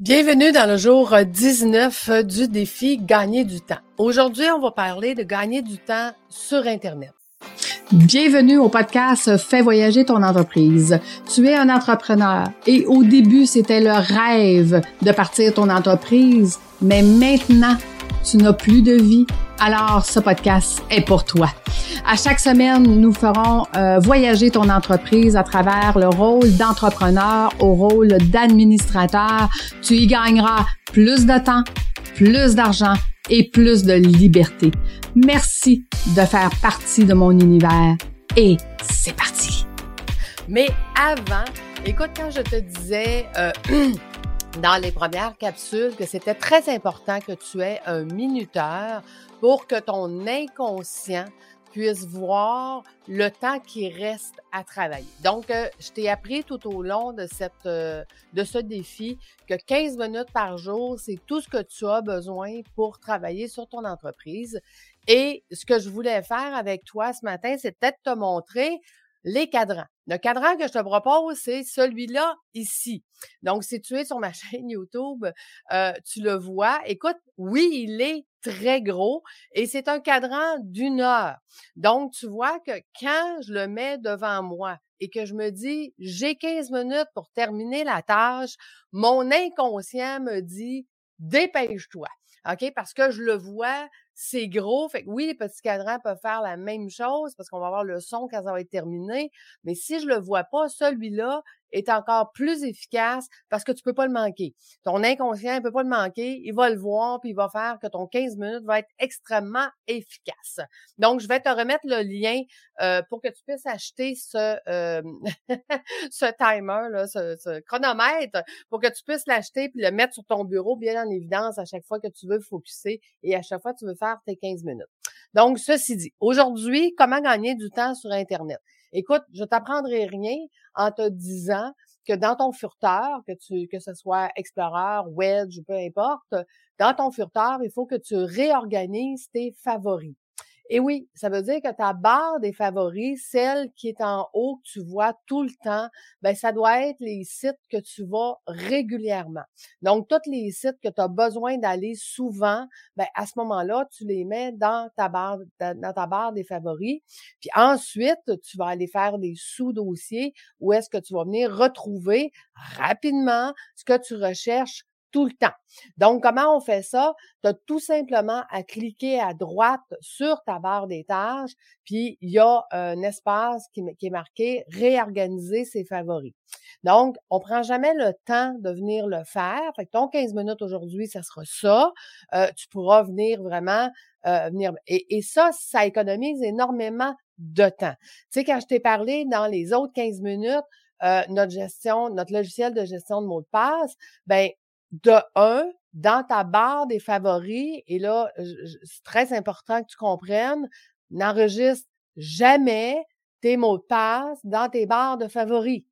Bienvenue dans le jour 19 du défi Gagner du temps. Aujourd'hui, on va parler de gagner du temps sur Internet. Bienvenue au podcast Fais voyager ton entreprise. Tu es un entrepreneur et au début, c'était le rêve de partir ton entreprise, mais maintenant, tu n'as plus de vie. Alors, ce podcast est pour toi. À chaque semaine, nous ferons euh, voyager ton entreprise à travers le rôle d'entrepreneur au rôle d'administrateur. Tu y gagneras plus de temps, plus d'argent et plus de liberté. Merci de faire partie de mon univers et c'est parti. Mais avant, écoute, quand je te disais euh, dans les premières capsules que c'était très important que tu aies un minuteur pour que ton inconscient puisse voir le temps qui reste à travailler. Donc, euh, je t'ai appris tout au long de, cette, euh, de ce défi que 15 minutes par jour, c'est tout ce que tu as besoin pour travailler sur ton entreprise. Et ce que je voulais faire avec toi ce matin, c'est peut-être te montrer les cadrans. Le cadran que je te propose, c'est celui-là ici. Donc, si tu es sur ma chaîne YouTube, euh, tu le vois. Écoute, oui, il est très gros et c'est un cadran d'une heure. Donc, tu vois que quand je le mets devant moi et que je me dis, j'ai 15 minutes pour terminer la tâche, mon inconscient me dit, dépêche-toi. OK? Parce que je le vois, c'est gros. Fait que oui, les petits cadrans peuvent faire la même chose parce qu'on va avoir le son quand ça va être terminé. Mais si je le vois pas, celui-là, est encore plus efficace parce que tu peux pas le manquer. Ton inconscient ne peut pas le manquer, il va le voir puis il va faire que ton 15 minutes va être extrêmement efficace. Donc, je vais te remettre le lien euh, pour que tu puisses acheter ce, euh, ce timer, là, ce, ce, chronomètre, pour que tu puisses l'acheter puis le mettre sur ton bureau bien en évidence à chaque fois que tu veux focuser et à chaque fois que tu veux faire tes 15 minutes. Donc, ceci dit, aujourd'hui, comment gagner du temps sur Internet? Écoute, je t'apprendrai rien en te disant que dans ton furteur, que tu, que ce soit Explorer, Wedge, peu importe, dans ton furteur, il faut que tu réorganises tes favoris. Et oui, ça veut dire que ta barre des favoris, celle qui est en haut, que tu vois tout le temps, ben ça doit être les sites que tu vas régulièrement. Donc, tous les sites que tu as besoin d'aller souvent, ben à ce moment-là, tu les mets dans ta barre, dans ta barre des favoris. Puis ensuite, tu vas aller faire des sous-dossiers où est-ce que tu vas venir retrouver rapidement ce que tu recherches tout le temps. Donc, comment on fait ça? Tu as tout simplement à cliquer à droite sur ta barre des tâches, puis il y a un espace qui, est marqué réorganiser ses favoris. Donc, on prend jamais le temps de venir le faire. Fait que ton 15 minutes aujourd'hui, ça sera ça. Euh, tu pourras venir vraiment euh, venir. Et, ça, ça économise énormément de temps. Tu sais, quand je t'ai parlé dans les autres 15 minutes, euh, notre gestion, notre logiciel de gestion de mots de passe, ben de un, dans ta barre des favoris, et là, c'est très important que tu comprennes, n'enregistre jamais tes mots de passe dans tes barres de favoris.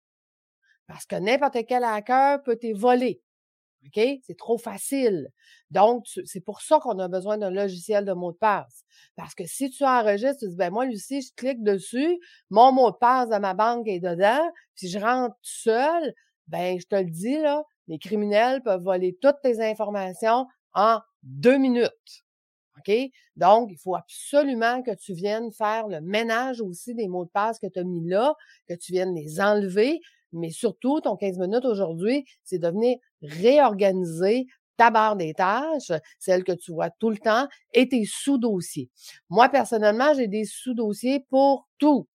Parce que n'importe quel hacker peut te voler. OK? C'est trop facile. Donc, c'est pour ça qu'on a besoin d'un logiciel de mots de passe. Parce que si tu enregistres, tu dis, ben moi, Lucie, je clique dessus, mon mot de passe de ma banque est dedans, puis je rentre seul, ben je te le dis, là, les criminels peuvent voler toutes tes informations en deux minutes. OK? Donc, il faut absolument que tu viennes faire le ménage aussi des mots de passe que tu as mis là, que tu viennes les enlever. Mais surtout, ton 15 minutes aujourd'hui, c'est de venir réorganiser ta barre des tâches, celle que tu vois tout le temps, et tes sous-dossiers. Moi, personnellement, j'ai des sous-dossiers pour tout.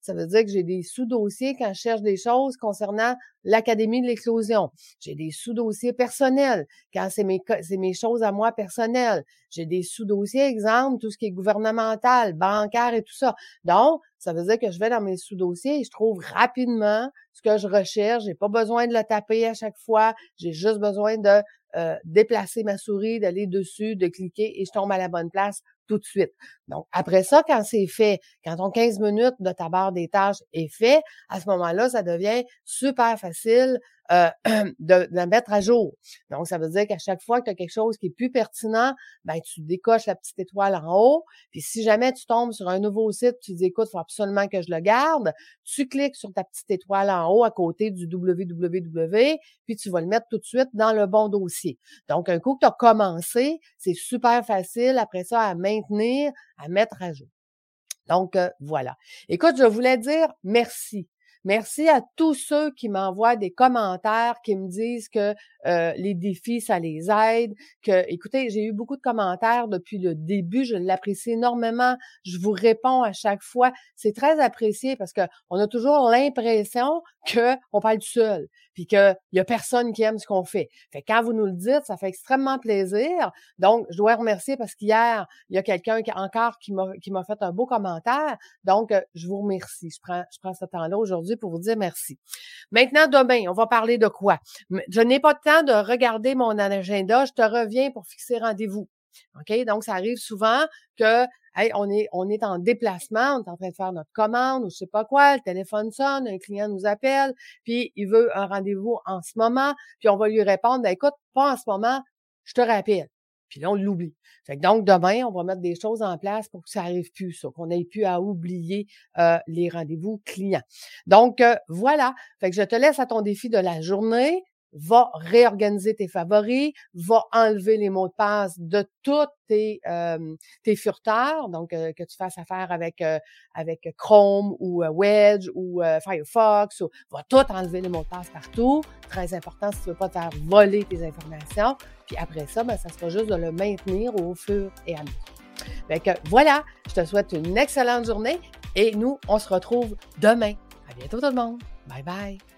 Ça veut dire que j'ai des sous-dossiers quand je cherche des choses concernant l'Académie de l'éclosion. J'ai des sous-dossiers personnels quand c'est mes, c'est mes choses à moi personnelles. J'ai des sous-dossiers, exemple, tout ce qui est gouvernemental, bancaire et tout ça. Donc, ça veut dire que je vais dans mes sous-dossiers et je trouve rapidement ce que je recherche. J'ai pas besoin de le taper à chaque fois. J'ai juste besoin de euh, déplacer ma souris, d'aller dessus, de cliquer et je tombe à la bonne place tout de suite. Donc, après ça, quand c'est fait, quand ton 15 minutes de ta barre des tâches est fait, à ce moment-là, ça devient super facile euh, de, de, mettre à jour. Donc, ça veut dire qu'à chaque fois que tu as quelque chose qui est plus pertinent, ben tu décoches la petite étoile en haut. Puis si jamais tu tombes sur un nouveau site, tu dis écoute, faut absolument que je le garde, tu cliques sur ta petite étoile en haut à côté du www, puis tu vas le mettre tout de suite dans le bon dossier. Donc, un coup que tu as commencé, c'est super facile après ça à maintenir, à mettre à jour. Donc, euh, voilà. Écoute, je voulais dire merci. Merci à tous ceux qui m'envoient des commentaires, qui me disent que euh, les défis, ça les aide. Que, écoutez, j'ai eu beaucoup de commentaires depuis le début. Je l'apprécie énormément. Je vous réponds à chaque fois. C'est très apprécié parce que on a toujours l'impression que on parle seul, puis qu'il y a personne qui aime ce qu'on fait. Fait quand vous nous le dites, ça fait extrêmement plaisir. Donc, je dois remercier parce qu'hier, il y a quelqu'un qui encore qui m'a fait un beau commentaire. Donc, euh, je vous remercie. Je prends je prends ce temps-là aujourd'hui pour vous dire merci. Maintenant, demain, on va parler de quoi? Je n'ai pas de temps de regarder mon agenda. Je te reviens pour fixer rendez-vous. Donc, ça arrive souvent que on est en déplacement, on est en train de faire notre commande ou je sais pas quoi, le téléphone sonne, un client nous appelle, puis il veut un rendez-vous en ce moment, puis on va lui répondre ben, écoute, pas en ce moment, je te rappelle. Puis là, on l'oublie. Fait donc, demain, on va mettre des choses en place pour que ça arrive plus, ça, qu'on n'ait plus à oublier euh, les rendez-vous clients. Donc, euh, voilà. Fait que je te laisse à ton défi de la journée va réorganiser tes favoris, va enlever les mots de passe de tous tes, euh, tes furteurs, donc euh, que tu fasses affaire avec euh, avec Chrome ou Wedge ou Firefox, ou, va tout enlever les mots de passe partout. Très important si tu veux pas te faire voler tes informations. Puis après ça, ben, ça sera juste de le maintenir au fur et à mesure. Donc voilà, je te souhaite une excellente journée et nous, on se retrouve demain. À bientôt tout le monde. Bye bye.